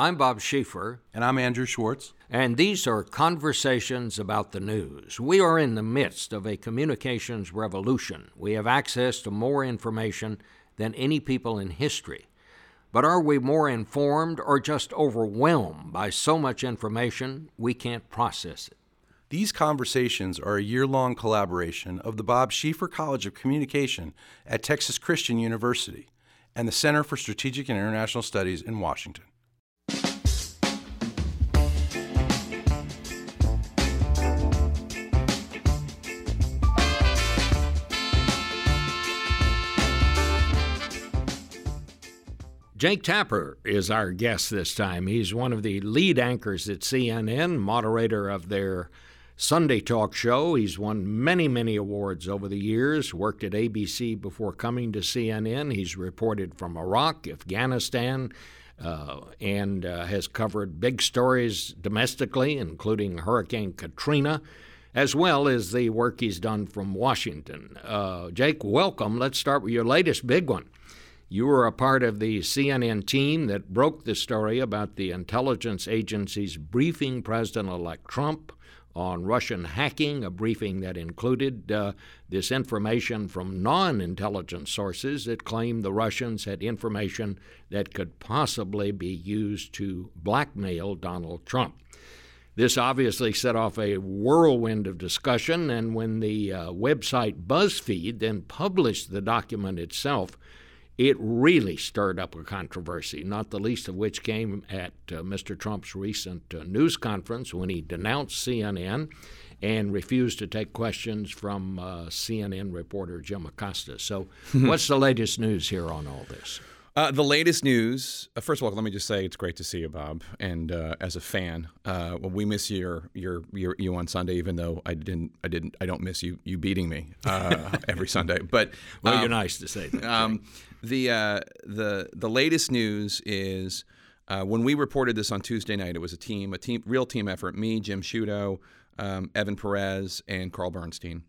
I'm Bob Schieffer. And I'm Andrew Schwartz. And these are conversations about the news. We are in the midst of a communications revolution. We have access to more information than any people in history. But are we more informed or just overwhelmed by so much information we can't process it? These conversations are a year long collaboration of the Bob Schieffer College of Communication at Texas Christian University and the Center for Strategic and International Studies in Washington. Jake Tapper is our guest this time. He's one of the lead anchors at CNN, moderator of their Sunday talk show. He's won many, many awards over the years, worked at ABC before coming to CNN. He's reported from Iraq, Afghanistan, uh, and uh, has covered big stories domestically, including Hurricane Katrina, as well as the work he's done from Washington. Uh, Jake, welcome. Let's start with your latest big one. You were a part of the CNN team that broke the story about the intelligence agencies briefing President elect Trump on Russian hacking, a briefing that included uh, this information from non intelligence sources that claimed the Russians had information that could possibly be used to blackmail Donald Trump. This obviously set off a whirlwind of discussion, and when the uh, website BuzzFeed then published the document itself, it really stirred up a controversy, not the least of which came at uh, Mr. Trump's recent uh, news conference when he denounced CNN and refused to take questions from uh, CNN reporter Jim Acosta. So, what's the latest news here on all this? Uh, the latest news. Uh, first of all, let me just say it's great to see you, Bob. And uh, as a fan, uh, well, we miss your, your, your you on Sunday, even though I didn't I didn't I don't miss you you beating me uh, every Sunday. But well, um, you're nice to say that. Um, the uh, the the latest news is uh, when we reported this on Tuesday night. It was a team, a team, real team effort. Me, Jim Sciutto, um, Evan Perez, and Carl Bernstein.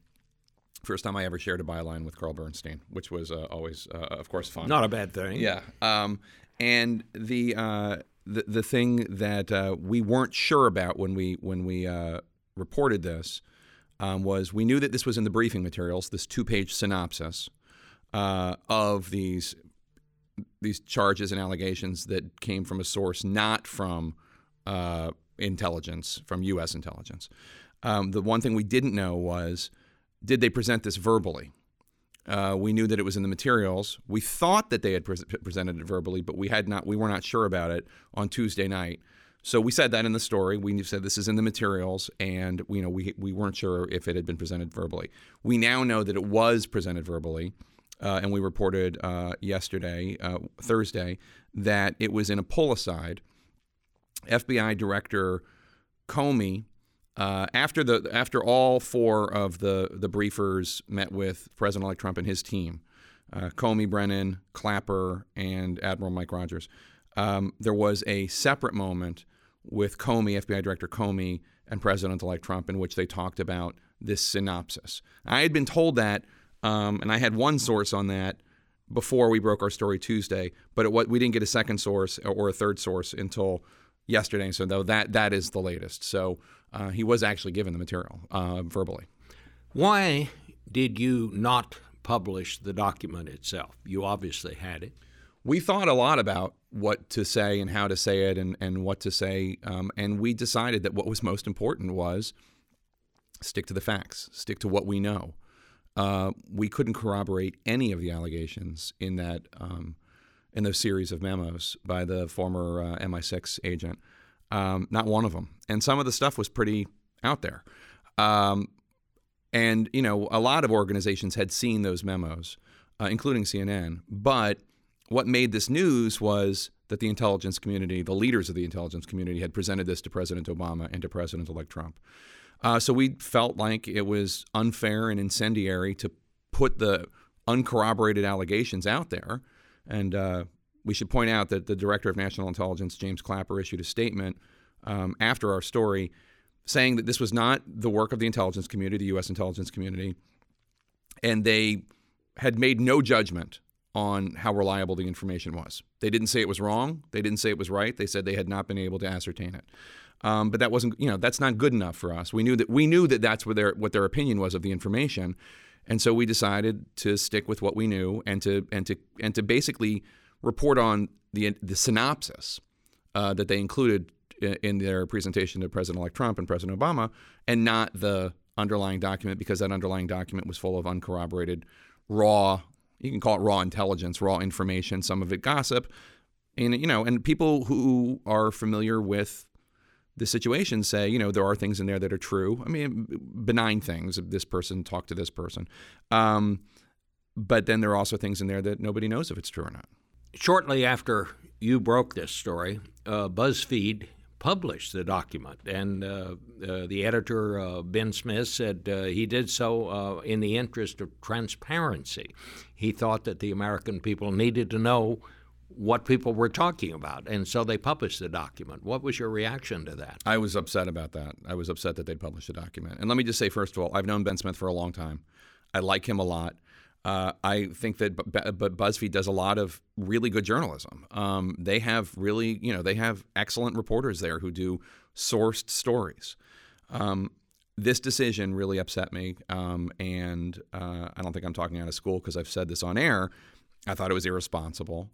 First time I ever shared a byline with Carl Bernstein, which was uh, always, uh, of course, fun. Not a bad thing. Yeah. Um, and the, uh, the the thing that uh, we weren't sure about when we when we reported this um, was we knew that this was in the briefing materials, this two-page synopsis uh, of these these charges and allegations that came from a source not from uh, intelligence, from U.S. intelligence. Um, the one thing we didn't know was did they present this verbally? Uh, we knew that it was in the materials. We thought that they had pre- presented it verbally, but we had not. We were not sure about it on Tuesday night. So we said that in the story. We said this is in the materials, and you know we we weren't sure if it had been presented verbally. We now know that it was presented verbally. Uh, and we reported uh, yesterday, uh, Thursday, that it was in a pull aside. FBI Director Comey, uh, after the after all four of the the briefers met with President-elect Trump and his team, uh, Comey, Brennan, Clapper, and Admiral Mike Rogers, um, there was a separate moment with Comey, FBI Director Comey, and President-elect Trump, in which they talked about this synopsis. I had been told that um, and I had one source on that before we broke our story Tuesday, but it, we didn't get a second source or a third source until yesterday. So though that that is the latest. So uh, he was actually given the material uh, verbally. Why did you not publish the document itself? You obviously had it. We thought a lot about what to say and how to say it and, and what to say. Um, and we decided that what was most important was stick to the facts, stick to what we know. Uh, we couldn't corroborate any of the allegations in that um, in those series of memos by the former uh, MI6 agent. Um, not one of them, and some of the stuff was pretty out there. Um, and you know, a lot of organizations had seen those memos, uh, including CNN. But what made this news was that the intelligence community, the leaders of the intelligence community, had presented this to President Obama and to President-elect Trump. Uh, so we felt like it was unfair and incendiary to put the uncorroborated allegations out there. And uh, we should point out that the Director of National Intelligence, James Clapper, issued a statement um, after our story saying that this was not the work of the intelligence community, the U.S. intelligence community, and they had made no judgment on how reliable the information was. They didn't say it was wrong. They didn't say it was right. They said they had not been able to ascertain it. Um, but that wasn't, you know, that's not good enough for us. We knew that we knew that that's what their what their opinion was of the information, and so we decided to stick with what we knew and to and to and to basically report on the the synopsis uh, that they included in their presentation to President-elect Trump and President Obama, and not the underlying document because that underlying document was full of uncorroborated, raw. You can call it raw intelligence, raw information. Some of it gossip, and you know, and people who are familiar with the situation say, you know, there are things in there that are true. I mean, benign things. This person talked to this person. Um, but then there are also things in there that nobody knows if it's true or not. Shortly after you broke this story, uh, BuzzFeed published the document, and uh, uh, the editor uh, Ben Smith said uh, he did so uh, in the interest of transparency. He thought that the American people needed to know what people were talking about, and so they published the document. What was your reaction to that? I was upset about that. I was upset that they'd published the document. And let me just say, first of all, I've known Ben Smith for a long time. I like him a lot. Uh, I think that, but BuzzFeed does a lot of really good journalism. Um, they have really, you know, they have excellent reporters there who do sourced stories. Um, this decision really upset me, um, and uh, I don't think I'm talking out of school because I've said this on air. I thought it was irresponsible.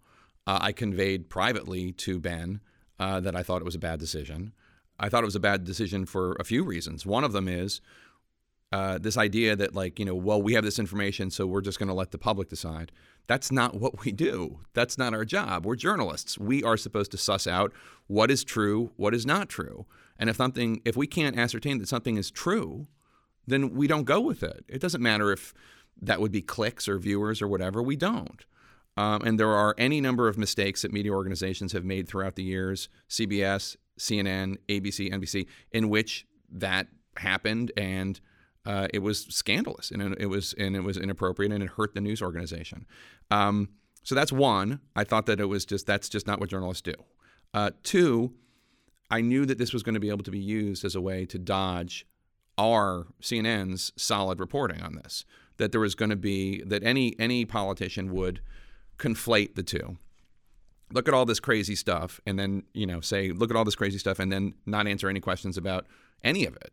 Uh, I conveyed privately to Ben uh, that I thought it was a bad decision. I thought it was a bad decision for a few reasons. One of them is uh, this idea that like you know well we have this information so we're just going to let the public decide. That's not what we do. That's not our job. We're journalists. We are supposed to suss out what is true what is not true. And if something if we can't ascertain that something is true then we don't go with it. It doesn't matter if that would be clicks or viewers or whatever. We don't um, and there are any number of mistakes that media organizations have made throughout the years cbs cnn abc nbc in which that happened and uh, it was scandalous and it was and it was inappropriate and it hurt the news organization. Um, so that's one. I thought that it was just that's just not what journalists do. Uh, two, I knew that this was going to be able to be used as a way to dodge our CNN's solid reporting on this. That there was going to be that any any politician would conflate the two. Look at all this crazy stuff, and then you know say, look at all this crazy stuff, and then not answer any questions about any of it.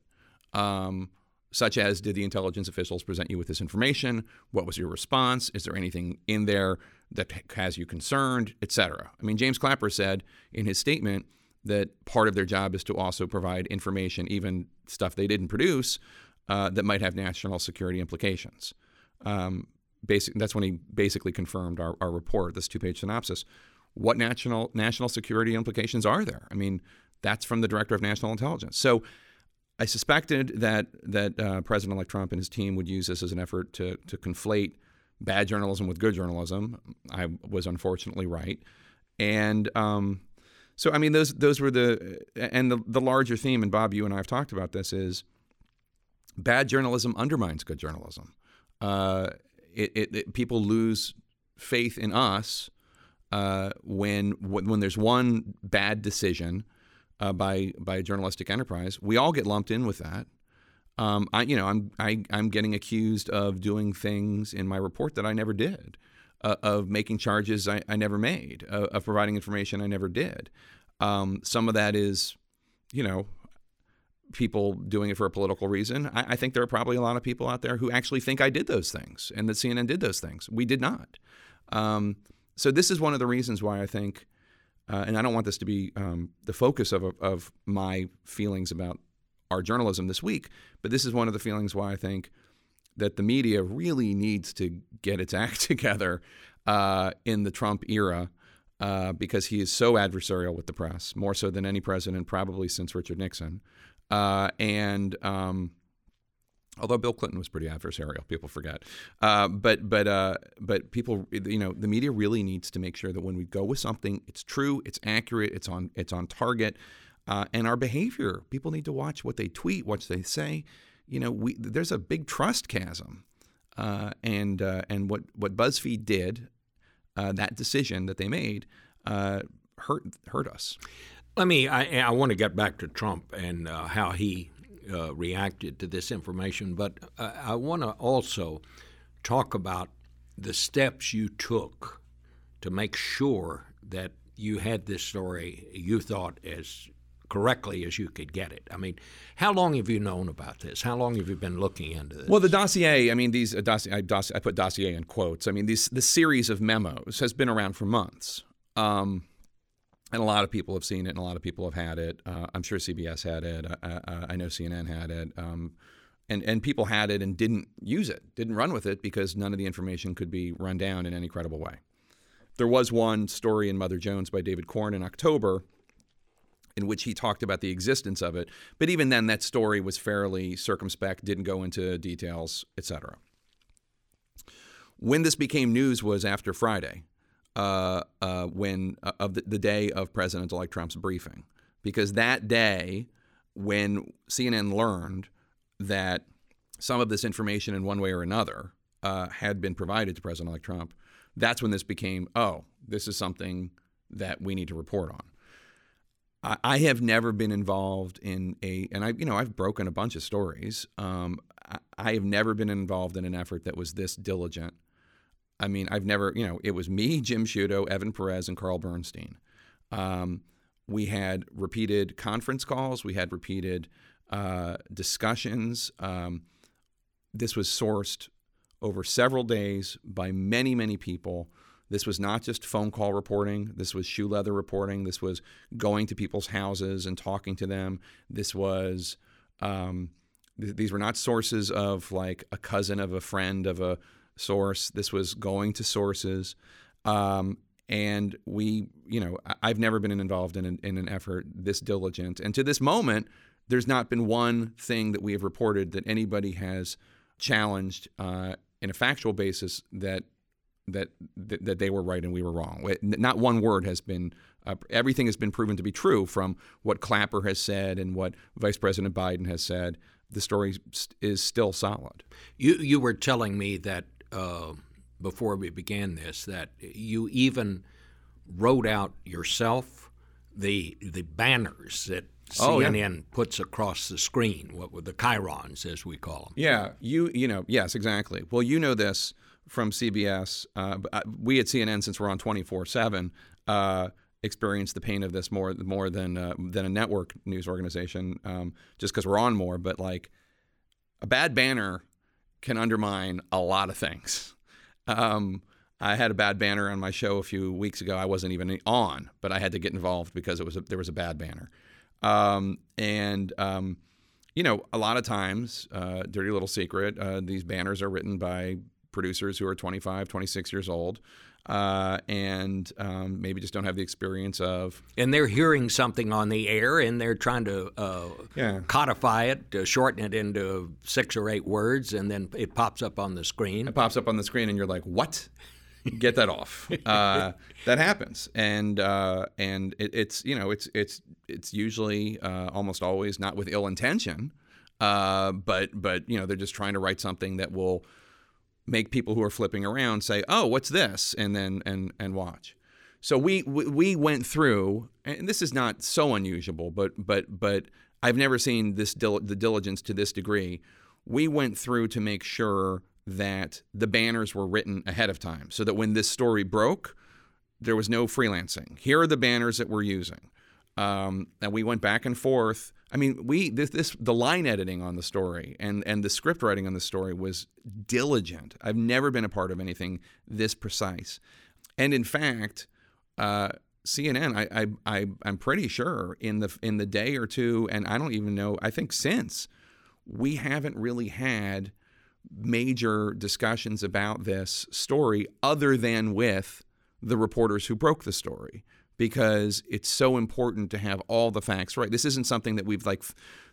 Um, such as did the intelligence officials present you with this information? What was your response? Is there anything in there that has you concerned, etc. I mean, James Clapper said in his statement that part of their job is to also provide information, even stuff they didn't produce, uh, that might have national security implications. Um, basic, that's when he basically confirmed our, our report, this two-page synopsis. What national national security implications are there? I mean, that's from the director of national intelligence. So I suspected that that uh, President-elect Trump and his team would use this as an effort to to conflate bad journalism with good journalism. I was unfortunately right, and um, so I mean those those were the and the the larger theme. And Bob, you and I have talked about this is bad journalism undermines good journalism. Uh, it, it, it, people lose faith in us uh, when when there's one bad decision uh, by by a journalistic enterprise. We all get lumped in with that. Um, I, you know, I'm I, I'm getting accused of doing things in my report that I never did, uh, of making charges I, I never made, uh, of providing information I never did. Um, some of that is, you know, people doing it for a political reason. I, I, think there are probably a lot of people out there who actually think I did those things and that CNN did those things. We did not. Um, so this is one of the reasons why I think uh, and I don't want this to be um, the focus of, of my feelings about our journalism this week, but this is one of the feelings why I think that the media really needs to get its act together uh, in the Trump era uh, because he is so adversarial with the press, more so than any president probably since Richard Nixon. Uh, and um, Although Bill Clinton was pretty adversarial, people forget. Uh, but but uh, but people, you know, the media really needs to make sure that when we go with something, it's true, it's accurate, it's on it's on target, uh, and our behavior. People need to watch what they tweet, what they say. You know, we there's a big trust chasm, uh, and uh, and what what BuzzFeed did, uh, that decision that they made, hurt hurt us. Let me. I, I want to get back to Trump and how he uh, reacted to this information, but uh, I want to also talk about the steps you took to make sure that you had this story you thought as correctly as you could get it. I mean, how long have you known about this? How long have you been looking into this? Well, the dossier. I mean, these uh, dossier, I, doss, I put dossier in quotes. I mean, these this series of memos has been around for months, um, and a lot of people have seen it, and a lot of people have had it. Uh, I'm sure CBS had it. I, I, I know CNN had it. Um, and, and people had it and didn't use it, didn't run with it because none of the information could be run down in any credible way. There was one story in Mother Jones by David Corn in October in which he talked about the existence of it. But even then, that story was fairly circumspect, didn't go into details, etc. When this became news was after Friday, uh, uh, when uh, of the, the day of President-elect Trump's briefing, because that day, when CNN learned that some of this information, in one way or another, uh, had been provided to President-elect Trump, that's when this became, oh, this is something that we need to report on. I have never been involved in a, and I, you know, I've broken a bunch of stories. Um, I have never been involved in an effort that was this diligent. I mean, I've never, you know, it was me, Jim Sciutto, Evan Perez, and Carl Bernstein. Um, we had repeated conference calls. We had repeated uh, discussions. Um, this was sourced over several days by many, many people. This was not just phone call reporting. This was shoe leather reporting. This was going to people's houses and talking to them. This was, um, th- these were not sources of like a cousin of a friend of a source. This was going to sources. Um, and we, you know, I- have never been involved in an, in an effort this diligent. And to this moment, there's not been one thing that we have reported that anybody has challenged uh, in a factual basis that that that they were right and we were wrong. Not one word has been. Uh, everything has been proven to be true from what Clapper has said and what Vice President Biden has said. The story is still solid. You you were telling me that uh, before we began this that you even wrote out yourself the the banners that Oh, CNN yeah. puts across the screen, what were the chyrons as we call them. Yeah, you you know yes exactly. Well, you know this from CBS. Uh, we at CNN, since we're on twenty four seven, uh, experience the pain of this more more than uh, than a network news organization, um, just because we're on more. But like a bad banner can undermine a lot of things. Um, I had a bad banner on my show a few weeks ago. I wasn't even on, but I had to get involved because it was a, there was a bad banner. Um, and um, you know, a lot of times, uh, dirty little secret, uh, these banners are written by producers who are 25, 26 years old. Uh, and um, maybe just don't have the experience of. And they're hearing something on the air, and they're trying to uh, Yeah. codify it, to shorten it into six or eight words, and then it pops up on the screen. It pops up on the screen, and you're like, "What? Get that off." Uh, that happens, and uh, and it, it's you know it's it's it's usually uh, almost always not with ill intention, uh, but but you know they're just trying to write something that will make people who are flipping around say, "Oh, what's this?" and then and and watch. So we we, we went through, and this is not so unusual, but but but I've never seen this dil- the diligence to this degree. We went through to make sure that the banners were written ahead of time, so that when this story broke, there was no freelancing. Here are the banners that we're using, um, and we went back and forth. I mean, we this, this the line editing on the story and and the script writing on the story was diligent. I've never been a part of anything this precise, and in fact, uh, CNN, I, I I I'm pretty sure in the in the day or two, and I don't even know. I think since we haven't really had major discussions about this story other than with the reporters who broke the story because it's so important to have all the facts right. This isn't something that we've like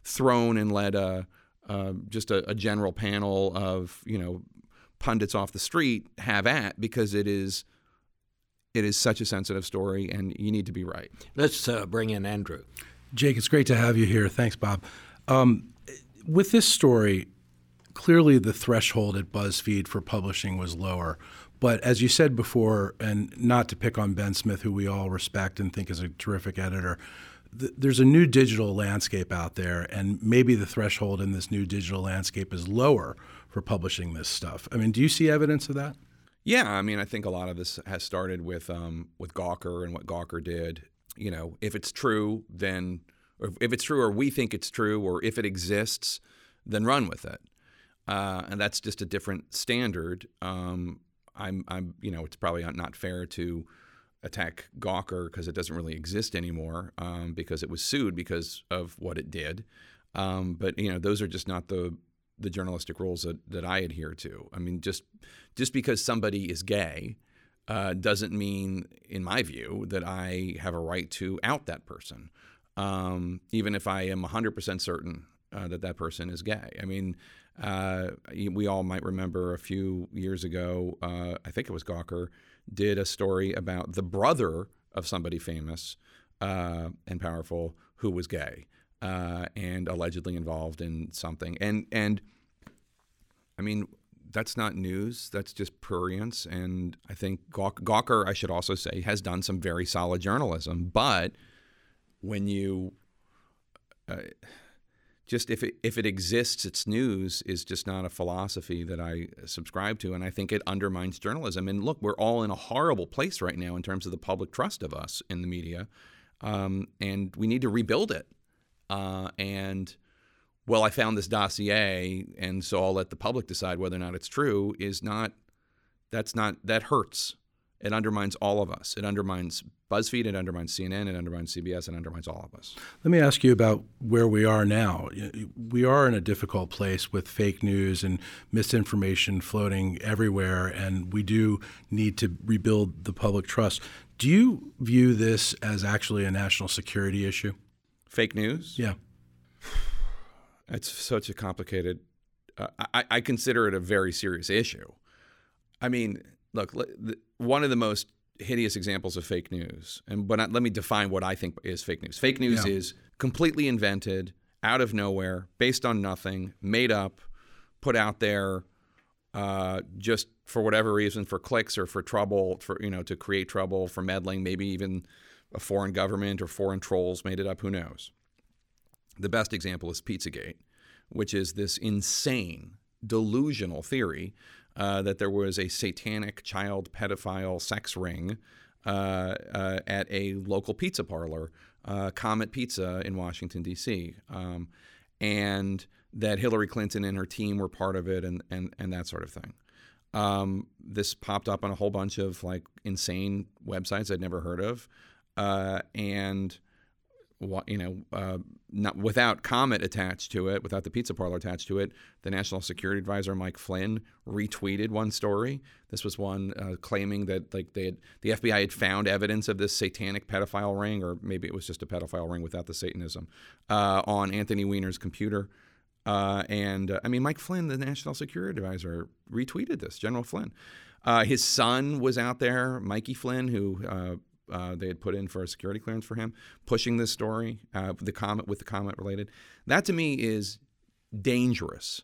thrown and let a, uh, just a, a general panel of you know pundits off the street have at because it is it is such a sensitive story and you need to be right. Let's uh, bring in Andrew. Jake, it's great to have you here. Thanks, Bob. Um, with this story, clearly the threshold at BuzzFeed for publishing was lower. But as you said before, and not to pick on Ben Smith, who we all respect and think is a terrific editor, th- there's a new digital landscape out there, and maybe the threshold in this new digital landscape is lower for publishing this stuff. I mean, do you see evidence of that? Yeah, I mean, I think a lot of this has started with um, with Gawker and what Gawker did. You know, if it's true, then or if it's true, or we think it's true, or if it exists, then run with it. Uh, and that's just a different standard. Um, I'm, I'm, you know, it's probably not fair to attack Gawker because it doesn't really exist anymore um, because it was sued because of what it did. Um, but you know, those are just not the the journalistic rules that, that I adhere to. I mean, just just because somebody is gay uh, doesn't mean, in my view, that I have a right to out that person, um, even if I am 100% certain uh, that that person is gay. I mean, uh, we all might remember a few years ago, uh, I think it was Gawker, did a story about the brother of somebody famous uh, and powerful who was gay uh, and allegedly involved in something. And and I mean, that's not news. That's just prurience. And I think Gawker, I should also say, has done some very solid journalism. But when you uh, just if it if it exists, it's news is just not a philosophy that I subscribe to, and I think it undermines journalism. And look, we're all in a horrible place right now in terms of the public trust of us in the media, um, and we need to rebuild it. Uh, and well, I found this dossier, and so I'll let the public decide whether or not it's true. Is not that's not that hurts. It undermines all of us. It undermines BuzzFeed, it undermines CNN, it undermines CBS, it undermines all of us. Let me ask you about where we are now. We are in a difficult place with fake news and misinformation floating everywhere, and we do need to rebuild the public trust. Do you view this as actually a national security issue? Fake news? Yeah. It's such a complicated. Uh, I, I consider it a very serious issue. I mean, look, one of the most hideous examples of fake news, and but let me define what I think is fake news. Fake news yeah. is completely invented, out of nowhere, based on nothing, made up, put out there, uh, just for whatever reason, for clicks or for trouble, for you know, to create trouble, for meddling, maybe even a foreign government or foreign trolls made it up. Who knows? The best example is Pizzagate, which is this insane, delusional theory uh, that there was a satanic child pedophile sex ring uh, uh, at a local pizza parlor, uh, Comet Pizza in Washington, D.C., um, and that Hillary Clinton and her team were part of it and, and, and that sort of thing. Um, this popped up on a whole bunch of like insane websites I'd never heard of. Uh, and you know, uh, not without Comet attached to it, without the pizza parlor attached to it, the National Security Advisor Mike Flynn retweeted one story. This was one uh, claiming that like they had, the FBI had found evidence of this satanic pedophile ring, or maybe it was just a pedophile ring without the Satanism, uh, on Anthony Weiner's computer. Uh, and uh, I mean, Mike Flynn, the National Security Advisor, retweeted this. General Flynn. Uh, his son was out there, Mikey Flynn, who uh, they had put in for a security clearance for him, pushing this story, uh, the Comet with the Comet related. That to me is dangerous.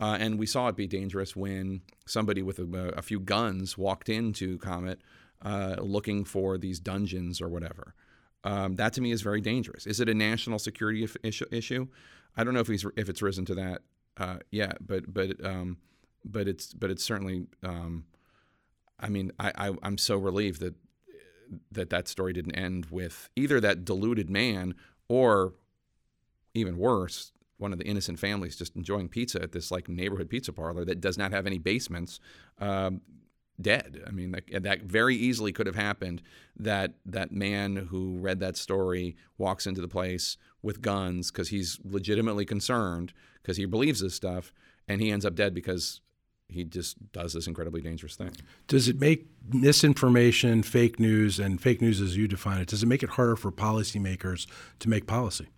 Uh, and we saw it be dangerous when somebody with a, a few guns walked into Comet uh, looking for these dungeons or whatever. Um, that to me is very dangerous. Is it a national security issue? I don't know if he's if it's risen to that uh, yet, but but um, but it's but it's certainly. Um, I mean, I, I I'm so relieved that that that story didn't end with either that deluded man or even worse one of the innocent families just enjoying pizza at this like neighborhood pizza parlor that does not have any basements um, dead. I mean that, that very easily could have happened that that man who read that story walks into the place with guns because he's legitimately concerned because he believes this stuff and he ends up dead because he just does this incredibly dangerous thing. Does it make misinformation, fake news, and fake news as you define it, does it make it harder for policymakers to make policy?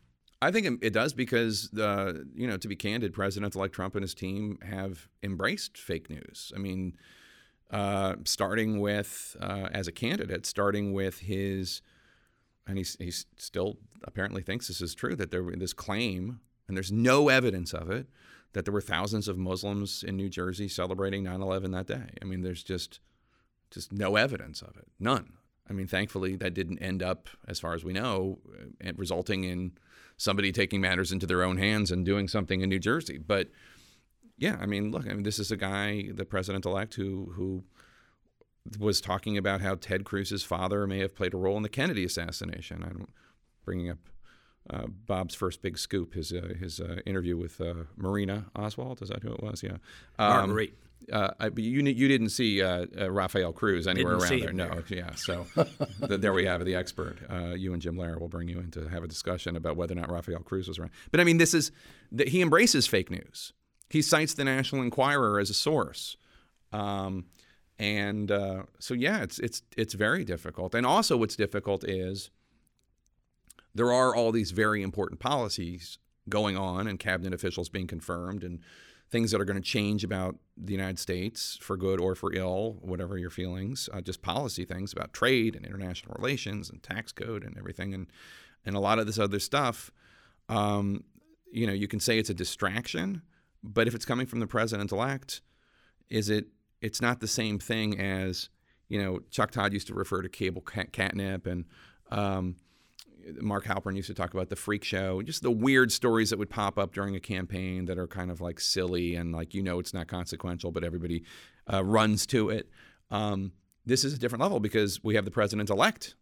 I think it does because, uh, you know, to be candid, presidents like Trump and his team have embraced fake news. I mean, uh, starting with, uh, as a candidate, starting with his, and he's, he's still apparently thinks this is true, that there this claim, and there's no evidence of it, that there were thousands of Muslims in New Jersey celebrating 9/11 that day. I mean, there's just just no evidence of it, none. I mean, thankfully, that didn't end up, as far as we know, uh, resulting in somebody taking matters into their own hands and doing something in New Jersey. But yeah, I mean, look, I mean, this is a guy, the president-elect, who who was talking about how Ted Cruz's father may have played a role in the Kennedy assassination. I'm bringing up uh, Bob's first big scoop, his uh, his uh, interview with uh, Marina Oswald. Is that who it was? Yeah, um, Marguerite. Uh, I, you you didn't see uh, Rafael Cruz anywhere didn't around there. No, there. yeah. So there we have it. The expert. you and Jim Lehrer will bring you in to have a discussion about whether or not Rafael Cruz was around. But I mean, this is that he embraces fake news. He cites the National Enquirer as a source. Um, and uh, so yeah, it's it's it's very difficult. And also, what's difficult is there are all these very important policies going on, and cabinet officials being confirmed, and things that are going to change about the United States for good or for ill, whatever your feelings. Uh, just policy things about trade and international relations and tax code and everything, and and a lot of this other stuff. Um, you know, you can say it's a distraction, but if it's coming from the president elect, is it it's not the same thing as you know Chuck Todd used to refer to cable catnip and um, Mark Halperin used to talk about the freak show, just the weird stories that would pop up during a campaign that are kind of like silly and like you know it's not consequential, but everybody uh, runs to it. Um, this is a different level because we have the president elect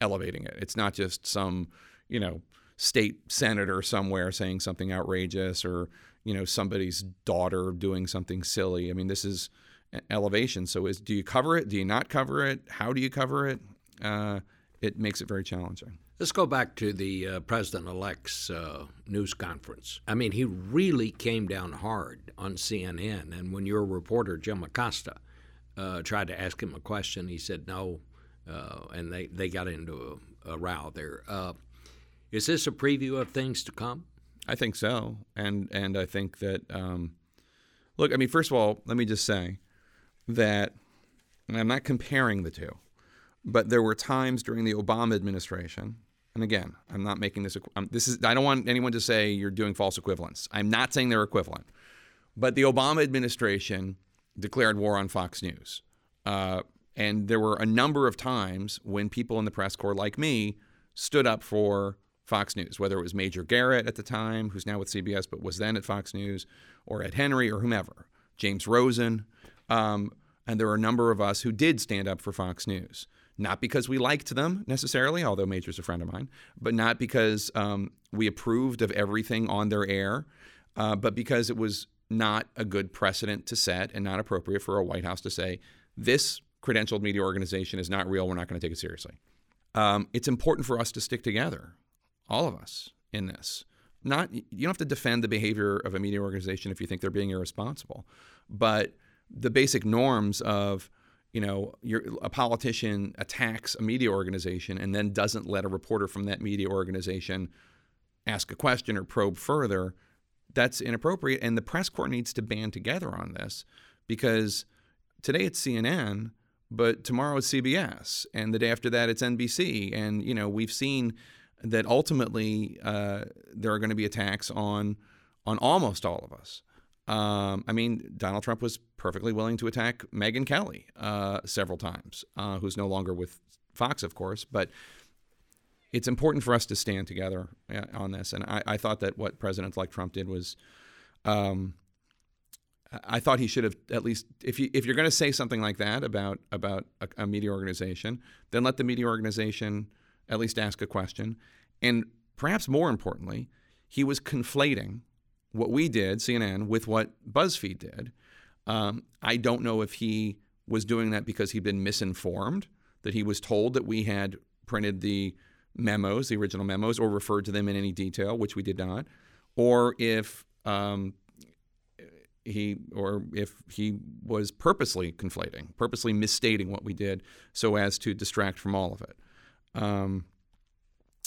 elevating it. It's not just some you know state senator somewhere saying something outrageous or you know somebody's daughter doing something silly. I mean, this is elevation. So, is do you cover it? Do you not cover it? How do you cover it? Uh, it makes it very challenging. Let's go back to the uh, president elect's uh, news conference. I mean, he really came down hard on CNN. And when your reporter, Jim Acosta, uh, tried to ask him a question, he said no. Uh, and they, they got into a, a row there. Uh, is this a preview of things to come? I think so. And, and I think that, um, look, I mean, first of all, let me just say, that, and I'm not comparing the two, but there were times during the Obama administration, and again, I'm not making this. Um, this is I don't want anyone to say you're doing false equivalence. I'm not saying they're equivalent, but the Obama administration declared war on Fox News, uh, and there were a number of times when people in the press corps, like me, stood up for Fox News, whether it was Major Garrett at the time, who's now with CBS but was then at Fox News, or Ed Henry, or whomever, James Rosen. Um, and there were a number of us who did stand up for Fox News. Not because we liked them necessarily, although Major's a friend of mine, but not because um, we approved of everything on their air, uh, but because it was not a good precedent to set and not appropriate for a White House to say, this credentialed media organization is not real, we're not going to take it seriously. Um, it's important for us to stick together, all of us, in this. Not you don't have to defend the behavior of a media organization if you think they're being irresponsible, but the basic norms of you know a politician attacks a media organization and then doesn't let a reporter from that media organization ask a question or probe further that's inappropriate. And the press corps needs to band together on this because today it's CNN but tomorrow it's CBS and the day after that it's NBC and you know we've seen that ultimately uh, there are going to be attacks on on almost all of us um, I mean, Donald Trump was perfectly willing to attack Megyn Kelly uh, several times, uh, who's no longer with Fox, of course. But it's important for us to stand together uh, on this. And I, I thought that what presidents like Trump did was, um, I thought he should have at least, if you if you're going to say something like that about about a, a media organization, then let the media organization at least ask a question. And perhaps more importantly, he was conflating what we did, CNN, with what BuzzFeed did. Um, I don't know if he was doing that because he'd been misinformed, that he was told that we had printed the memos, the original memos, or referred to them in any detail, which we did not, or if um, he or if he was purposely conflating, purposely misstating what we did, so as to distract from all of it. Um,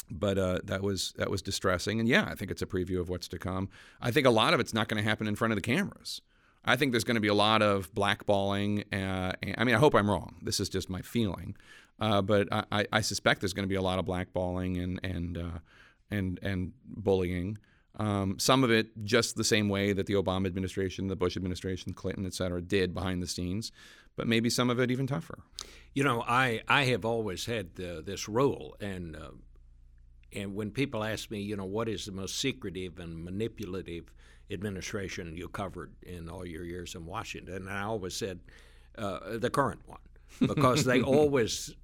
but uh, that was that was distressing. And yeah, I think it's a preview of what's to come. I think a lot of it's not going to happen in front of the cameras. I think there's going to be a lot of blackballing. Uh, I mean, I hope I'm wrong. This is just my feeling, uh, but I, I, suspect there's going to be a lot of blackballing and and uh, and and bullying. Um, some of it just the same way that the Obama administration, the Bush administration, Clinton, et cetera, did behind the scenes, but maybe some of it even tougher. You know, I I have always had this rule, and uh, and when people ask me, you know, what is the most secretive and manipulative administration you covered in all your years in Washington, and I always said uh, the current one. because they always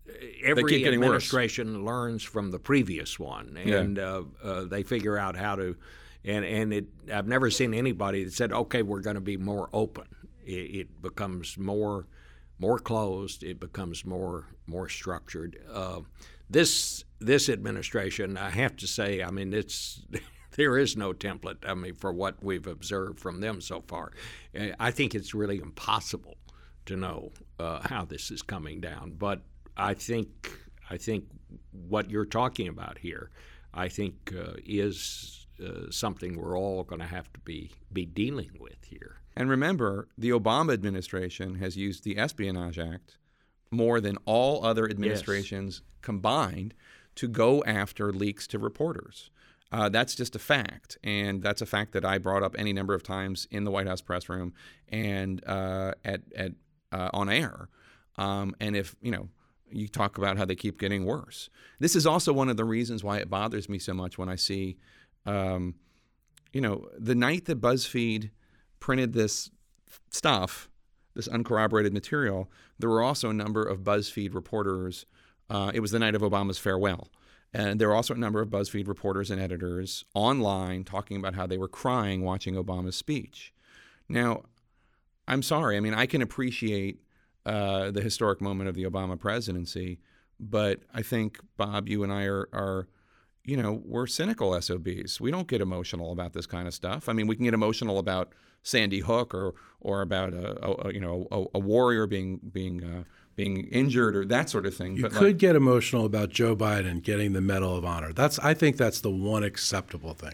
every keep getting worse. administration learns from the previous one, and uh, uh, they figure out how to. And and it, I've never seen anybody that said, "Okay, we're going to be more open." It, it becomes more more closed. It becomes more more structured. Uh, this this administration, I have to say, I mean, it's there is no template. I mean, for what we've observed from them so far, Uh, I think it's really impossible to know uh, how this is coming down. But I think I think what you're talking about here, I think uh, is uh, something we're all going to have to be be dealing with here. And remember, the Obama administration has used the Espionage Act more than all other administrations combined to go after leaks to reporters. Uh, that's just a fact, and that's a fact that I brought up any number of times in the White House press room and uh, at at uh, on air. Um, and if you know, you talk about how they keep getting worse. This is also one of the reasons why it bothers me so much when I see, um, you know, the night that BuzzFeed printed this stuff, this uncorroborated material, there were also a number of BuzzFeed reporters. Uh, it was the night of Obama's farewell. And there were also a number of BuzzFeed reporters and editors online talking about how they were crying watching Obama's speech. Now, I'm sorry. I mean, I can appreciate uh, the historic moment of the Obama presidency, but I think, Bob, you and I are, are you know, we're cynical SOBs. We don't get emotional about this kind of stuff. I mean, we can get emotional about Sandy Hook or or about a, a you know a, a warrior being being uh, being injured or that sort of thing. You but could like, get emotional about Joe Biden getting the Medal of Honor. That's I think that's the one acceptable thing.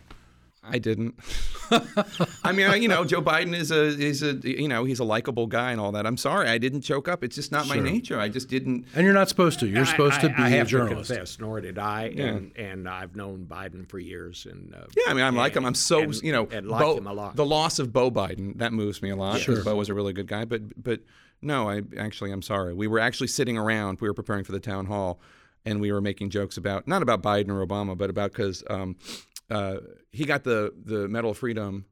I didn't. I mean, I, you know, Joe Biden is a is a you know he's a likable guy and all that. I'm sorry, I didn't choke up. It's just not my nature. I just didn't. And you're not supposed to. You're supposed I, to be I, I a have journalist. To confess, nor did I, and and I've known Biden for years, and uh, Yeah, I mean, I'm like him. I'm so and- you know, and like Bo- him a lot. the loss of Bo Biden that moves me a lot. Sure. because Bo was a really good guy, but but no, I actually I'm sorry. We were actually sitting around. We were preparing for the town hall, and we were making jokes about not about Biden or Obama, but about because um, uh, he got the the Medal of Freedom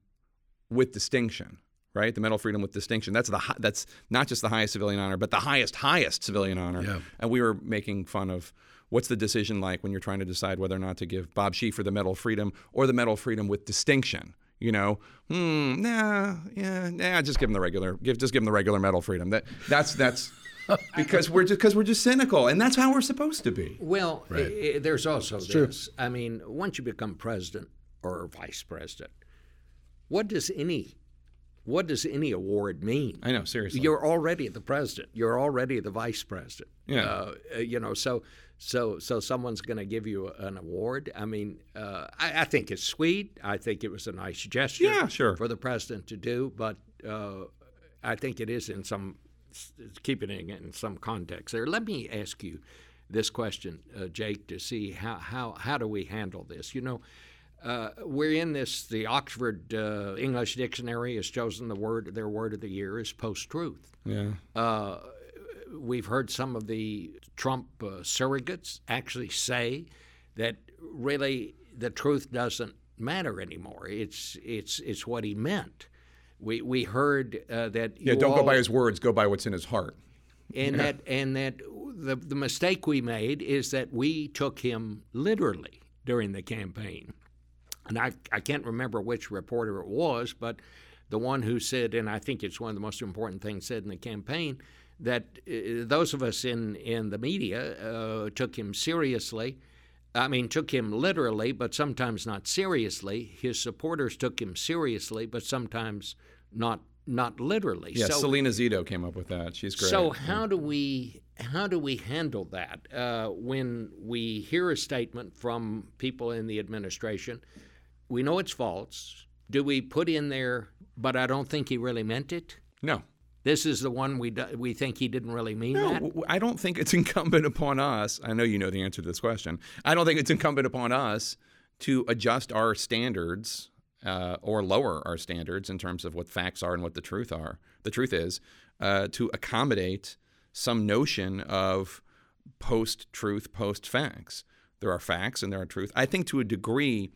with distinction. Right, the Medal of Freedom with distinction. That's the that's not just the highest civilian honor, but the highest highest civilian honor. Yeah. And we were making fun of what's the decision like when you're trying to decide whether or not to give Bob Schieffer the Medal of Freedom or the Medal of Freedom with distinction. You know, hmm, nah, yeah, nah, just give him the regular, give just give him the regular Medal of Freedom. That that's that's because we're just because we're just cynical, and that's how we're supposed to be. Well, i i there's also this. I mean, once you become president or vice president, what does any what does any award mean? I know, seriously. You're already the president. You're already the vice president. Yeah. Uh, uh, you know, so so so someone's going to give you an award. I mean, uh, I, I think it's sweet. I think it was a nice gesture. Yeah, sure. For the president to do, but uh, I think it is in some keeping it in some context there. Let me ask you this question, uh, Jake, to see how, how how do we handle this? You know, uh, we're in this. The Oxford uh, English Dictionary has chosen the word their word of the year is post-truth. Yeah. Uh, we've heard some of the Trump uh, surrogates actually say that really the truth doesn't matter anymore. It's it's it's what he meant. We we heard uh, that Yeah. Don't go by his words. Go by what's in his heart. and that and that the the mistake we made is that we took him literally during the campaign. And I, I can't remember which reporter it was, but the one who said, and I think it's one of the most important things said in the campaign, that uh, those of us in, in the media uh, took him seriously. I mean, took him literally, but sometimes not seriously. His supporters took him seriously, but sometimes not not literally. Yeah. so, Salena Zito came up with that. She's great. so how do we how do we handle that uh, when we hear a statement from people in the administration? We know it's false. Do we put in there? But I don't think he really meant it. no. This is the one we do, we think he didn't really mean No, that. I don't think it's incumbent upon us. I know you know the answer to this question. I don't think it's incumbent upon us to adjust our standards uh, or lower our standards in terms of what facts are and what the truth are. The truth is uh, to accommodate some notion of post-truth, post-facts. There are facts and there are truth. I think to a degree.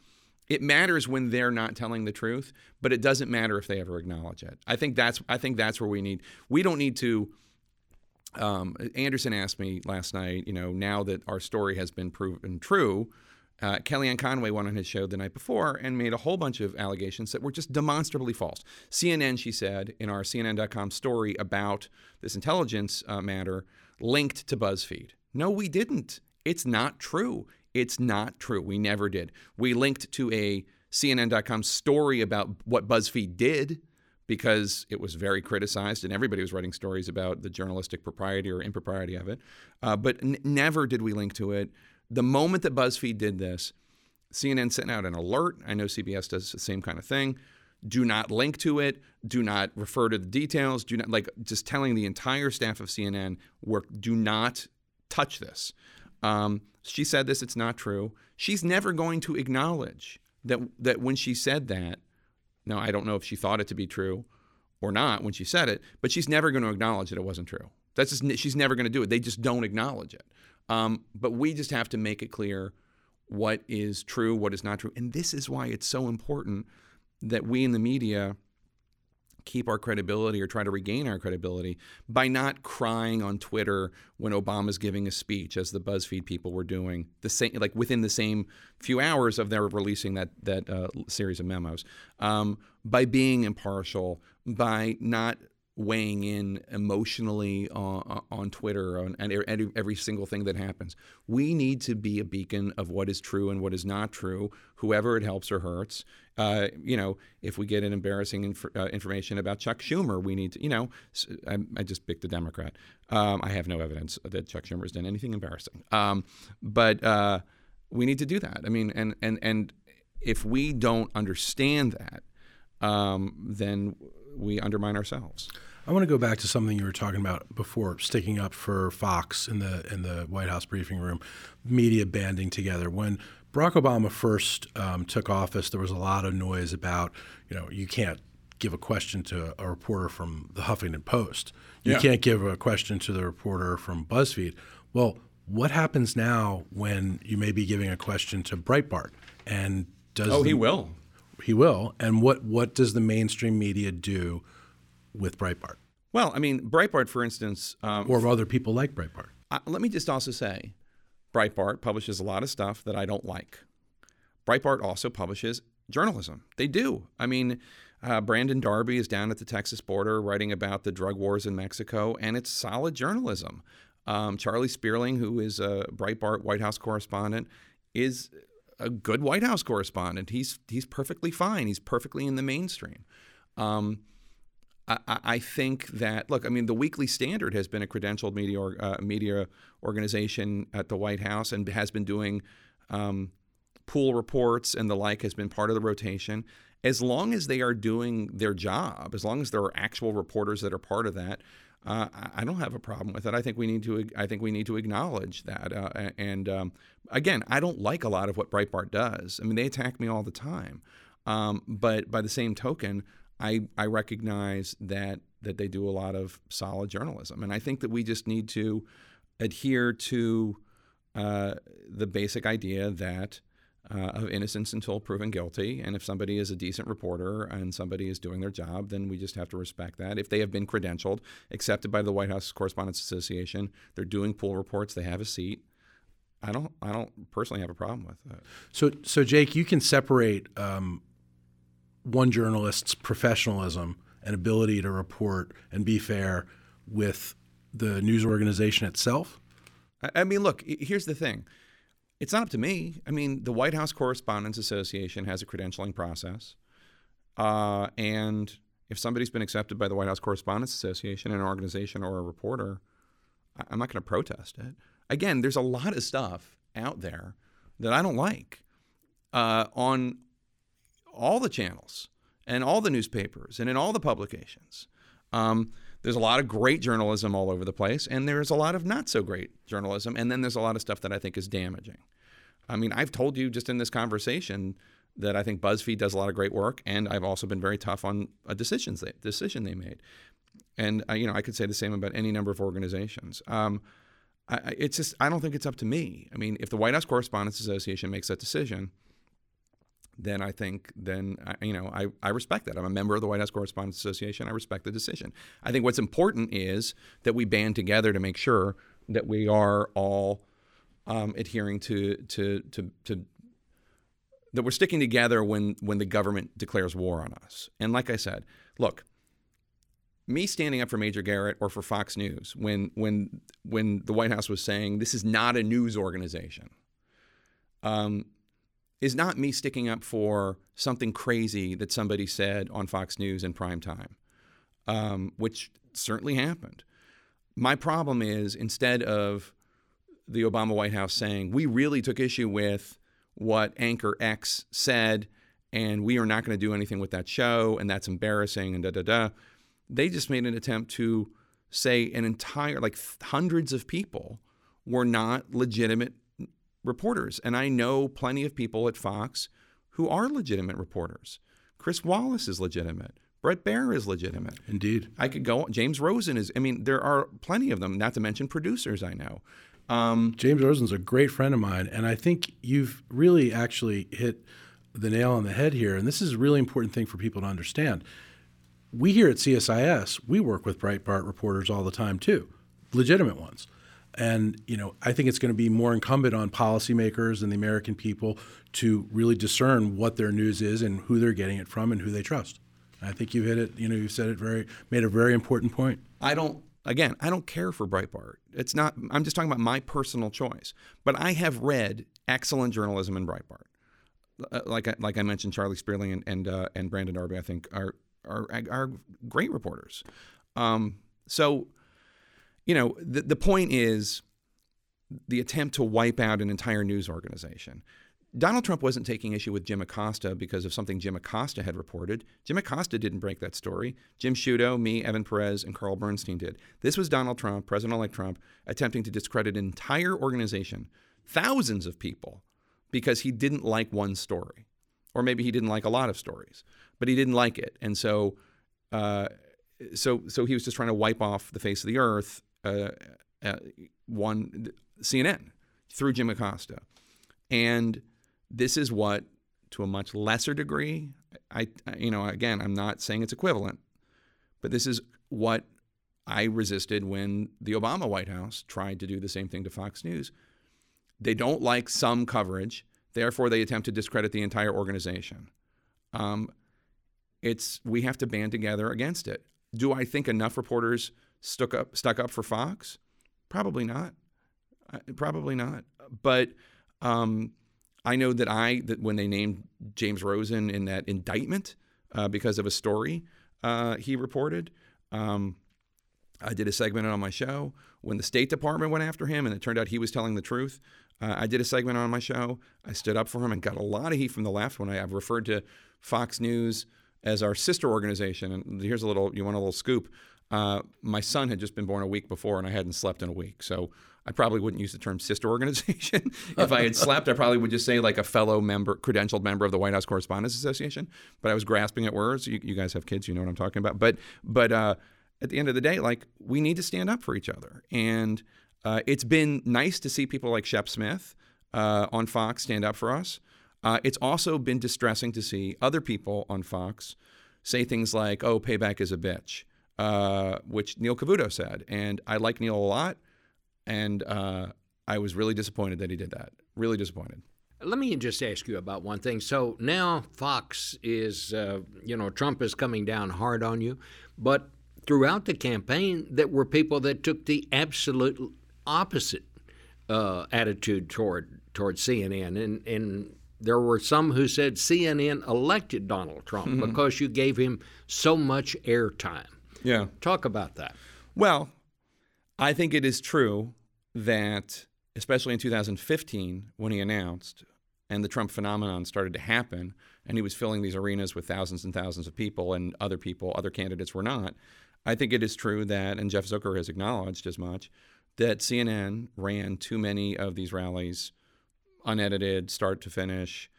It matters when they're not telling the truth, but it doesn't matter if they ever acknowledge it. I think that's I think that's where we need we don't need to um, Anderson asked me last night, you know, now that our story has been proven true, uh, Kellyanne Conway went on his show the night before and made a whole bunch of allegations that were just demonstrably false. CNN, she said, in our CNN.com story about this intelligence uh, matter, linked to BuzzFeed. No, we didn't. It's not true. It's not true. We never did. We linked to a CNN.com story about what BuzzFeed did because it was very criticized and everybody was writing stories about the journalistic propriety or impropriety of it. Uh, but n- never did we link to it. The moment that BuzzFeed did this, CNN sent out an alert. I know CBS does the same kind of thing. Do not link to it. Do not refer to the details. Do not like just telling the entire staff of CNN work. Do not touch this. Um, she said this. It's not true. She's never going to acknowledge that that when she said that. Now I don't know if she thought it to be true or not when she said it, but she's never going to acknowledge that it wasn't true. That's just she's never going to do it. They just don't acknowledge it. Um, but we just have to make it clear what is true, what is not true. And this is why it's so important that we in the media keep our credibility or try to regain our credibility by not crying on Twitter when Obama's giving a speech, as the BuzzFeed people were doing, the same like within the same few hours of their releasing that that uh, series of memos. Um, by being impartial, by not weighing in emotionally on, on Twitter on, and every single thing that happens. We need to be a beacon of what is true and what is not true, whoever it helps or hurts. Uh, you know, if we get an embarrassing inf- uh, information about Chuck Schumer, we need to, you know, I, I just picked a Democrat. Um, I have no evidence that Chuck Schumer has done anything embarrassing. Um, but uh, we need to do that. I mean, and, and, and if we don't understand that, um, then we undermine ourselves. I want to go back to something you were talking about before, sticking up for Fox in the in the White House briefing room, media banding together. When Barack Obama first um, took office, there was a lot of noise about, you know, you can't give a question to a reporter from the Huffington Post. You yeah. can't give a question to the reporter from BuzzFeed. Well, what happens now when you may be giving a question to Breitbart? And does oh, the, he will. He will. And what what does the mainstream media do with Breitbart? Well, I mean, Breitbart, for instance, um, or other people like Breitbart. Uh, let me just also say, Breitbart publishes a lot of stuff that I don't like. Breitbart also publishes journalism. They do. I mean, uh, Brandon Darby is down at the Texas border writing about the drug wars in Mexico, and it's solid journalism. Um, Charlie Spiering, who is a Breitbart White House correspondent, is a good White House correspondent. He's he's perfectly fine. He's perfectly in the mainstream. Um, I, I, think that look, I mean, the Weekly Standard has been a credentialed media or, uh, media organization at the White House and has been doing um, pool reports and the like. Has been part of the rotation. As long as they are doing their job, as long as there are actual reporters that are part of that, uh, I don't have a problem with it. I think we need to. I think we need to acknowledge that. Uh, and um, again, I don't like a lot of what Breitbart does. I mean, they attack me all the time. Um, but by the same token, I I recognize that that they do a lot of solid journalism, and I think that we just need to adhere to uh, the basic idea that uh, of innocence until proven guilty. And if somebody is a decent reporter and somebody is doing their job, then we just have to respect that. If they have been credentialed, accepted by the White House Correspondents Association, they're doing pool reports, they have a seat. I don't. I don't personally have a problem with that. So, so Jake, you can separate um, one journalist's professionalism and ability to report and be fair with the news organization itself. I mean, look. Here's the thing it's not up to me. I mean, the White House Correspondents Association has a credentialing process. Uh, and if somebody's been accepted by the White House Correspondents Association, an organization, or a reporter, I'm not going to protest it. Again, there's a lot of stuff out there that I don't like uh, on all the channels and all the newspapers and in all the publications. Um, there's a lot of great journalism all over the place, and there's a lot of not so great journalism, and then there's a lot of stuff that I think is damaging. I mean, I've told you just in this conversation that I think BuzzFeed does a lot of great work, and I've also been very tough on a decisions they, decision they made. And uh, you know, I could say the same about any number of organizations. Um, I, it's just I don't think it's up to me. I mean, if the White House Correspondents Association makes that decision, then I think then you know I, I respect that. I'm a member of the White House Correspondents Association. I respect the decision. I think what's important is that we band together to make sure that we are all um, adhering to, to to to that we're sticking together when when the government declares war on us. And like I said, look, me standing up for Major Garrett or for Fox News when when when the White House was saying this is not a news organization. Um, is not me sticking up for something crazy that somebody said on Fox News in prime time, um, which certainly happened. My problem is instead of the Obama White House saying, we really took issue with what Anchor X said, and we are not going to do anything with that show, and that's embarrassing, and da da da. They just made an attempt to say an entire, like hundreds of people were not legitimate reporters. And I know plenty of people at Fox who are legitimate reporters. Chris Wallace is legitimate. Bret Baier is legitimate. Indeed. I could go. James Rosen is. I mean, there are plenty of them. Not to mention producers I know. Um, James Rosen's a great friend of mine, and I think you've really actually hit the nail on the head here. And this is a really important thing for people to understand. We here at CSIS, we work with Breitbart reporters all the time too, legitimate ones. And you know, I think it's going to be more incumbent on policymakers and the American people to really discern what their news is and who they're getting it from and who they trust. I think you've hit it. You know, you've said it very, made a very important point. I don't. Again, I don't care for Breitbart. It's not. I'm just talking about my personal choice. But I have read excellent journalism in Breitbart. Uh, like I, like I mentioned, Charlie Spiering and and, uh, and Brandon Darby, I think are are are great reporters. Um, so you know, the, the point is the attempt to wipe out an entire news organization. Donald Trump wasn't taking issue with Jim Acosta because of something Jim Acosta had reported. Jim Acosta didn't break that story. Jim Sciutto, me, Evan Perez, and Carl Bernstein did. This was Donald Trump, President-elect Trump, attempting to discredit an entire organization, thousands of people, because he didn't like one story, or maybe he didn't like a lot of stories, but he didn't like it, and so, uh, so, so he was just trying to wipe off the face of the earth uh, uh, one CNN through Jim Acosta, and this is what, to a much lesser degree, I you know again I'm not saying it's equivalent, but this is what I resisted when the Obama White House tried to do the same thing to Fox News. They don't like some coverage, therefore they attempt to discredit the entire organization. Um, it's we have to band together against it. Do I think enough reporters stuck up stuck up for Fox? Probably not. Probably not. But um, I know that I that when they named James Rosen in that indictment uh, because of a story uh, he reported. Um, I did a segment on my show when the State Department went after him, and it turned out he was telling the truth. Uh, I did a segment on my show. I stood up for him and got a lot of heat from the left when I, have referred to Fox News as our sister organization. And here's a little, you want a little scoop? Uh, my son had just been born a week before, and I hadn't slept in a week. So I probably wouldn't use the term sister organization. if I had slept, I probably would just say like a fellow member, credentialed member of the White House Correspondents Association. But I was grasping at words. You, you guys have kids, you know what I'm talking about. But but uh, at the end of the day, like we need to stand up for each other, and uh, it's been nice to see people like Shep Smith uh, on Fox stand up for us. Uh, it's also been distressing to see other people on Fox say things like, "Oh, payback is a bitch." Uh, which Neil Cavuto said. And I like Neil a lot. And uh, I was really disappointed that he did that. Really disappointed. Let me just ask you about one thing. So now Fox is, uh, you know, Trump is coming down hard on you, but throughout the campaign, there were people that took the absolute opposite uh, attitude toward toward CNN, and and there were some who said CNN elected Donald Trump mm-hmm. because you gave him so much airtime. Yeah. Talk about that. Well, I think it is true that, especially in 2015, when he announced and the Trump phenomenon started to happen, and he was filling these arenas with thousands and thousands of people, and other people, other candidates were not. I think it is true that, and Jeff Zucker has acknowledged as much, that CNN ran too many of these rallies unedited, start to finish,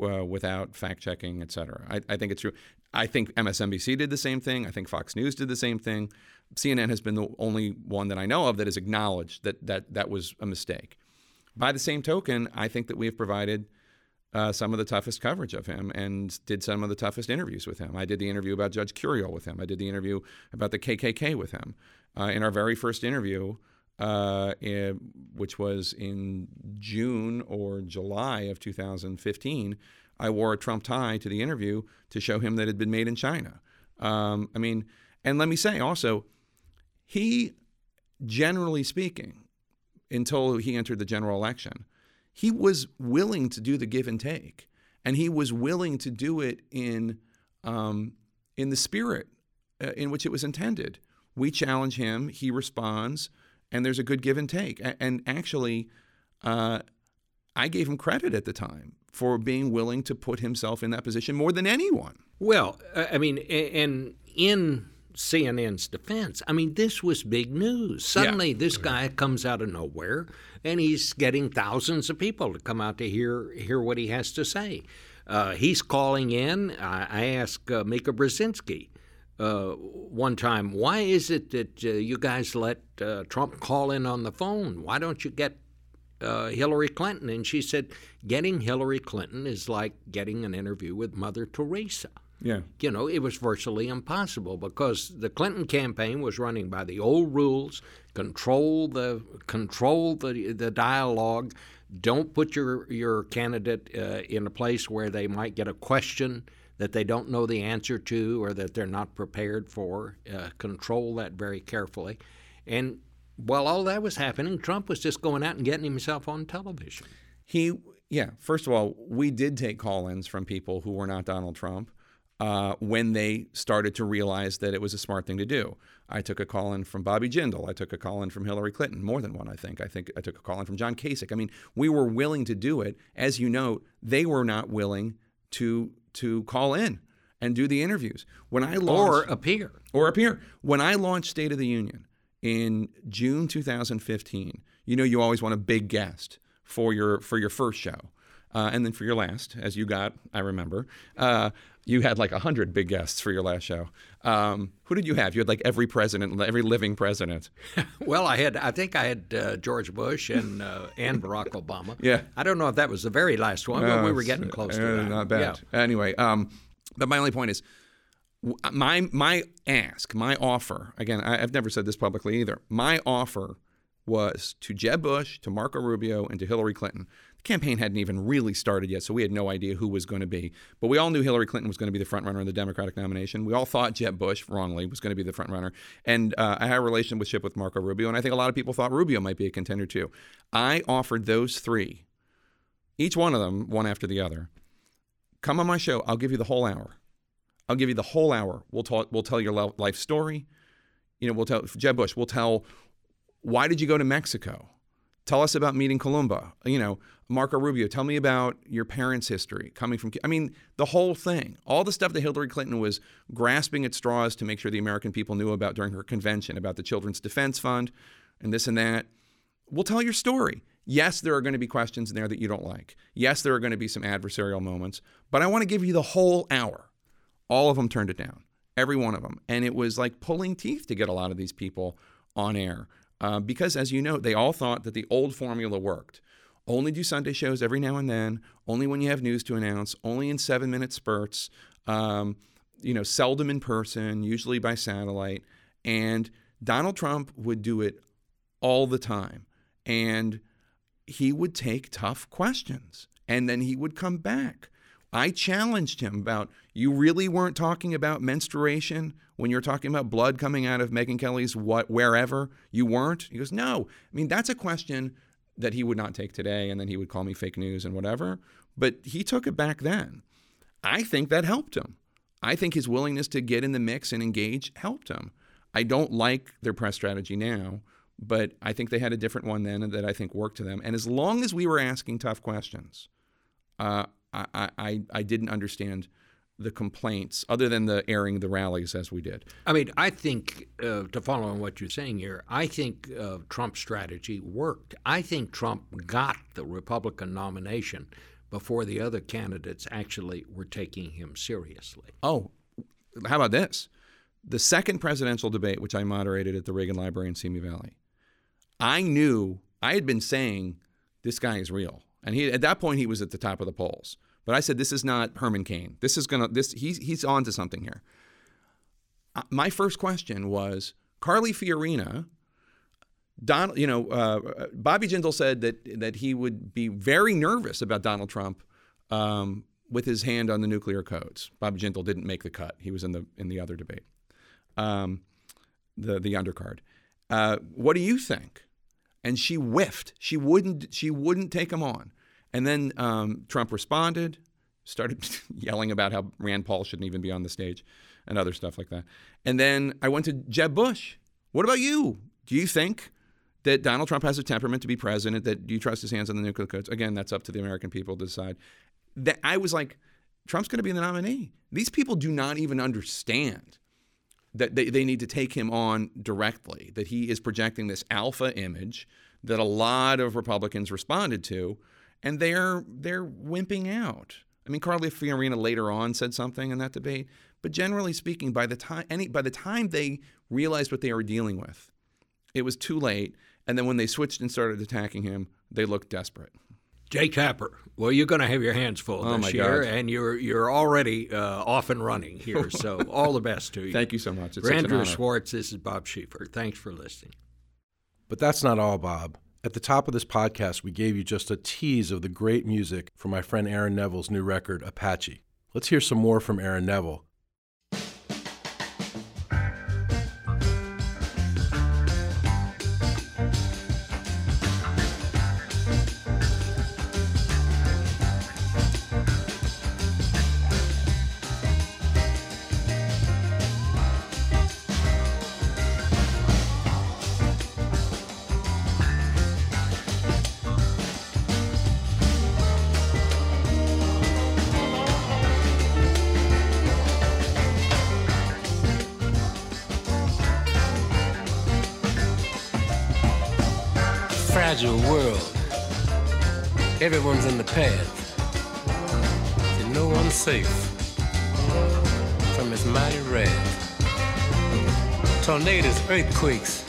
uh, without fact checking, et cetera. I, I think it's true. I think MSNBC did the same thing. I think Fox News did the same thing. CNN has been the only one that I know of that has acknowledged that that that was a mistake. By the same token, I think that we have provided uh, some of the toughest coverage of him and did some of the toughest interviews with him. I did the interview about Judge Curiel with him. I did the interview about the KKK with him. Uh, in our very first interview, uh, in, which was in June or July of 2015, I wore a Trump tie to the interview to show him that it had been made in China. Um, I mean, and let me say also, he, generally speaking, until he entered the general election, he was willing to do the give and take, and he was willing to do it in um, in the spirit uh, in which it was intended. We challenge him, he responds, and there's a good give and take. And actually, uh, I gave him credit at the time for being willing to put himself in that position more than anyone. Well, I mean, and in CNN's defense, I mean, this was big news. Suddenly, yeah. this guy comes out of nowhere, and he's getting thousands of people to come out to hear hear what he has to say. Uh, he's calling in. I, I asked uh, Mika Brzezinski uh, one time, why is it that uh, you guys let uh, Trump call in on the phone? Why don't you get uh, Hillary Clinton? And she said, getting Hillary Clinton is like getting an interview with Mother Teresa. Yeah. You know, it was virtually impossible because the Clinton campaign was running by the old rules, control the control the the dialogue, don't put your your candidate uh, in a place where they might get a question that they don't know the answer to or that they're not prepared for. Uh, control that very carefully. And while all that was happening, Trump was just going out and getting himself on television. He, yeah, first of all, we did take call ins from people who were not Donald Trump. Uh, when they started to realize that it was a smart thing to do. I took a call in from Bobby Jindal. I took a call in from Hillary Clinton, more than one, I think. I think I took a call in from John Kasich. I mean, we were willing to do it. As you know, they were not willing to to call in and do the interviews. When I launched, or appear or appear when I launched State of the Union in June 2015. You know, you always want a big guest for your for your first show. Uh, and then for your last, as you got, I remember, uh, you had like 100 big guests for your last show. Um, who did you have? You had like every president, every living president. well, I had, I think I had uh, George Bush and uh, and Barack Obama. Yeah. I don't know if that was the very last one, but we were getting close to uh, that. Not bad. Yeah. Anyway, um, but my only point is, my my ask, my offer. Again, I, I've never said this publicly either. My offer was to Jeb Bush, to Marco Rubio, and to Hillary Clinton The campaign hadn't even really started yet, so we had no idea who was going to be. But we all knew Hillary Clinton was going to be the front runner in the Democratic nomination. We all thought Jeb Bush, wrongly, was going to be the front runner. And uh, I had a relationship with Marco Rubio, and I think a lot of people thought Rubio might be a contender too. I offered those three, each one of them, one after the other. Come on my show. I'll give you the whole hour. I'll give you the whole hour. We'll talk. We'll tell your life story. You know, we'll tell Jeb Bush. We'll tell why did you go to Mexico? Tell us about meeting Columba. You know, Marco Rubio, tell me about your parents' history coming from. I mean, the whole thing, all the stuff that Hillary Clinton was grasping at straws to make sure the American people knew about during her convention about the Children's Defense Fund and this and that. We'll tell your story. Yes, there are going to be questions in there that you don't like. Yes, there are going to be some adversarial moments, but I want to give you the whole hour. All of them turned it down, every one of them. And it was like pulling teeth to get a lot of these people on air. Uh, because, as you know, they all thought that the old formula worked. Only do Sunday shows every now and then, only when you have news to announce, only in seven minute spurts, um, you know, seldom in person, usually by satellite. And Donald Trump would do it all the time. And he would take tough questions and then he would come back. I challenged him about you really weren't talking about menstruation when you're talking about blood coming out of Megyn Kelly's what wherever you weren't. He goes, no. I mean, that's a question that he would not take today, and then he would call me fake news and whatever. But he took it back then. I think that helped him. I think his willingness to get in the mix and engage helped him. I don't like their press strategy now, but I think they had a different one then that I think worked to them. And as long as we were asking tough questions, uh, I, I, I didn't understand the complaints other than the airing the rallies as we did. I mean, I think uh, to follow on what you're saying here, I think uh, Trump's strategy worked. I think Trump got the Republican nomination before the other candidates actually were taking him seriously. Oh, how about this? The second presidential debate, which I moderated at the Reagan Library in Simi Valley, I knew I had been saying this guy is real and he at that point he was at the top of the polls. But I said, this is not Herman Cain. This is gonna this he's he's on to something here. Uh, my first question was Carly Fiorina. Donald, you know, uh, Bobby Jindal said that that he would be very nervous about Donald Trump um, with his hand on the nuclear codes. Bobby Jindal didn't make the cut; he was in the in the other debate, um, the the undercard. Uh, what do you think? And she whiffed. She wouldn't. She wouldn't take him on. And then um, Trump responded, started yelling about how Rand Paul shouldn't even be on the stage, and other stuff like that. And then I went to Jeb Bush. What about you? Do you think that Donald Trump has a temperament to be president? That do you trust his hands on the nuclear codes? Again, that's up to the American people to decide. That I was like, Trump's going to be the nominee. These people do not even understand that they, they need to take him on directly, that he is projecting this alpha image that a lot of Republicans responded to, and they're they're wimping out. I mean, Carly Fiorina later on said something in that debate, but generally speaking, by the time any by the time they realized what they were dealing with, it was too late. And then when they switched and started attacking him, they looked desperate. Jake Tapper. Well, you're going to have your hands full Oh, this year, God. and you're you're already uh, off and running here. So all the best to you. Thank you so much. It's Andrew. Schwartz, this is Bob Schieffer. Thanks for listening. But that's not all, Bob. At the top of this podcast, we gave you just a tease of the great music from my friend Aaron Neville's new record, Apache. Let's hear some more from Aaron Neville. Tornadoes, earthquakes,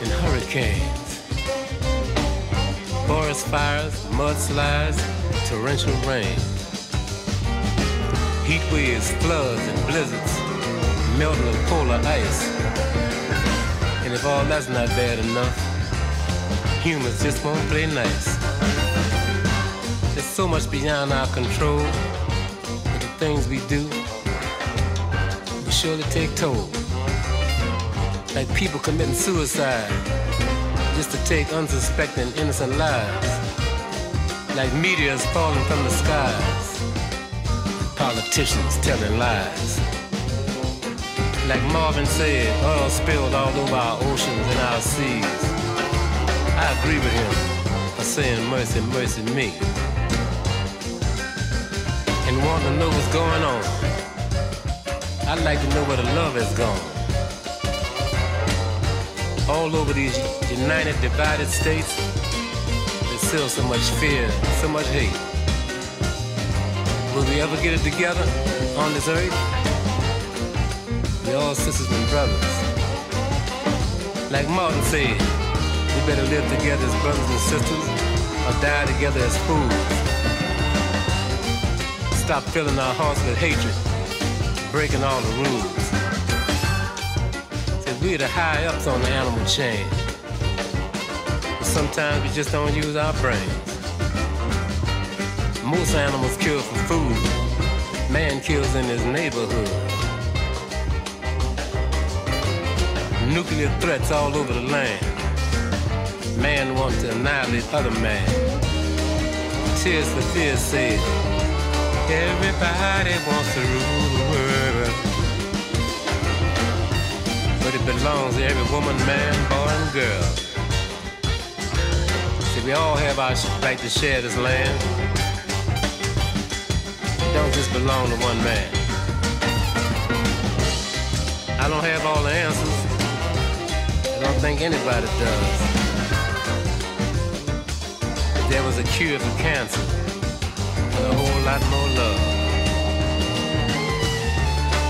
and hurricanes. Forest fires, mudslides, torrential rain. Heat waves, floods, and blizzards, melting of polar ice. And if all that's not bad enough, humans just won't play nice. There's so much beyond our control, but the things we do will surely take toll. Like people committing suicide just to take unsuspecting innocent lives. Like meteors falling from the skies. Politicians telling lies. Like Marvin said, oil spilled all over our oceans and our seas. I agree with him for saying mercy, mercy me. And want to know what's going on. I'd like to know where the love has gone. All over these united, divided states, there's still so much fear, so much hate. Will we ever get it together on this earth? We're all sisters and brothers. Like Martin said, we better live together as brothers and sisters or die together as fools. Stop filling our hearts with hatred, breaking all the rules. We're the high ups on the animal chain. But sometimes we just don't use our brains. Most animals kill for food. Man kills in his neighborhood. Nuclear threats all over the land. Man wants to annihilate other man. Tears for Fears said, Everybody wants to rule the world. But it belongs to every woman, man, boy, and girl. See, we all have our right to share this land. It don't just belong to one man. I don't have all the answers. I don't think anybody does. If there was a cure for cancer and a whole lot more love,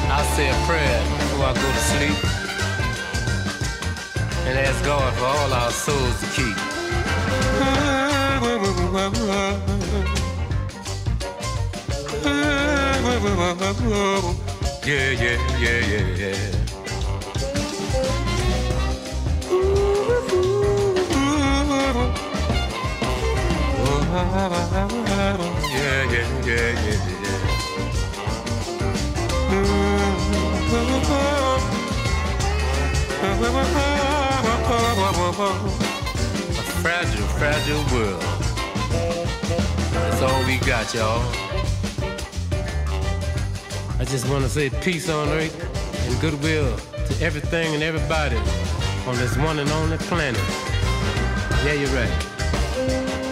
I'll say a prayer before I go to sleep and ask God for all our souls to keep. Yeah, yeah, yeah, yeah, yeah. Yeah, yeah, yeah, yeah, A fragile, fragile world. That's all we got, y'all. I just want to say peace on earth and goodwill to everything and everybody on this one and only planet. Yeah, you're right.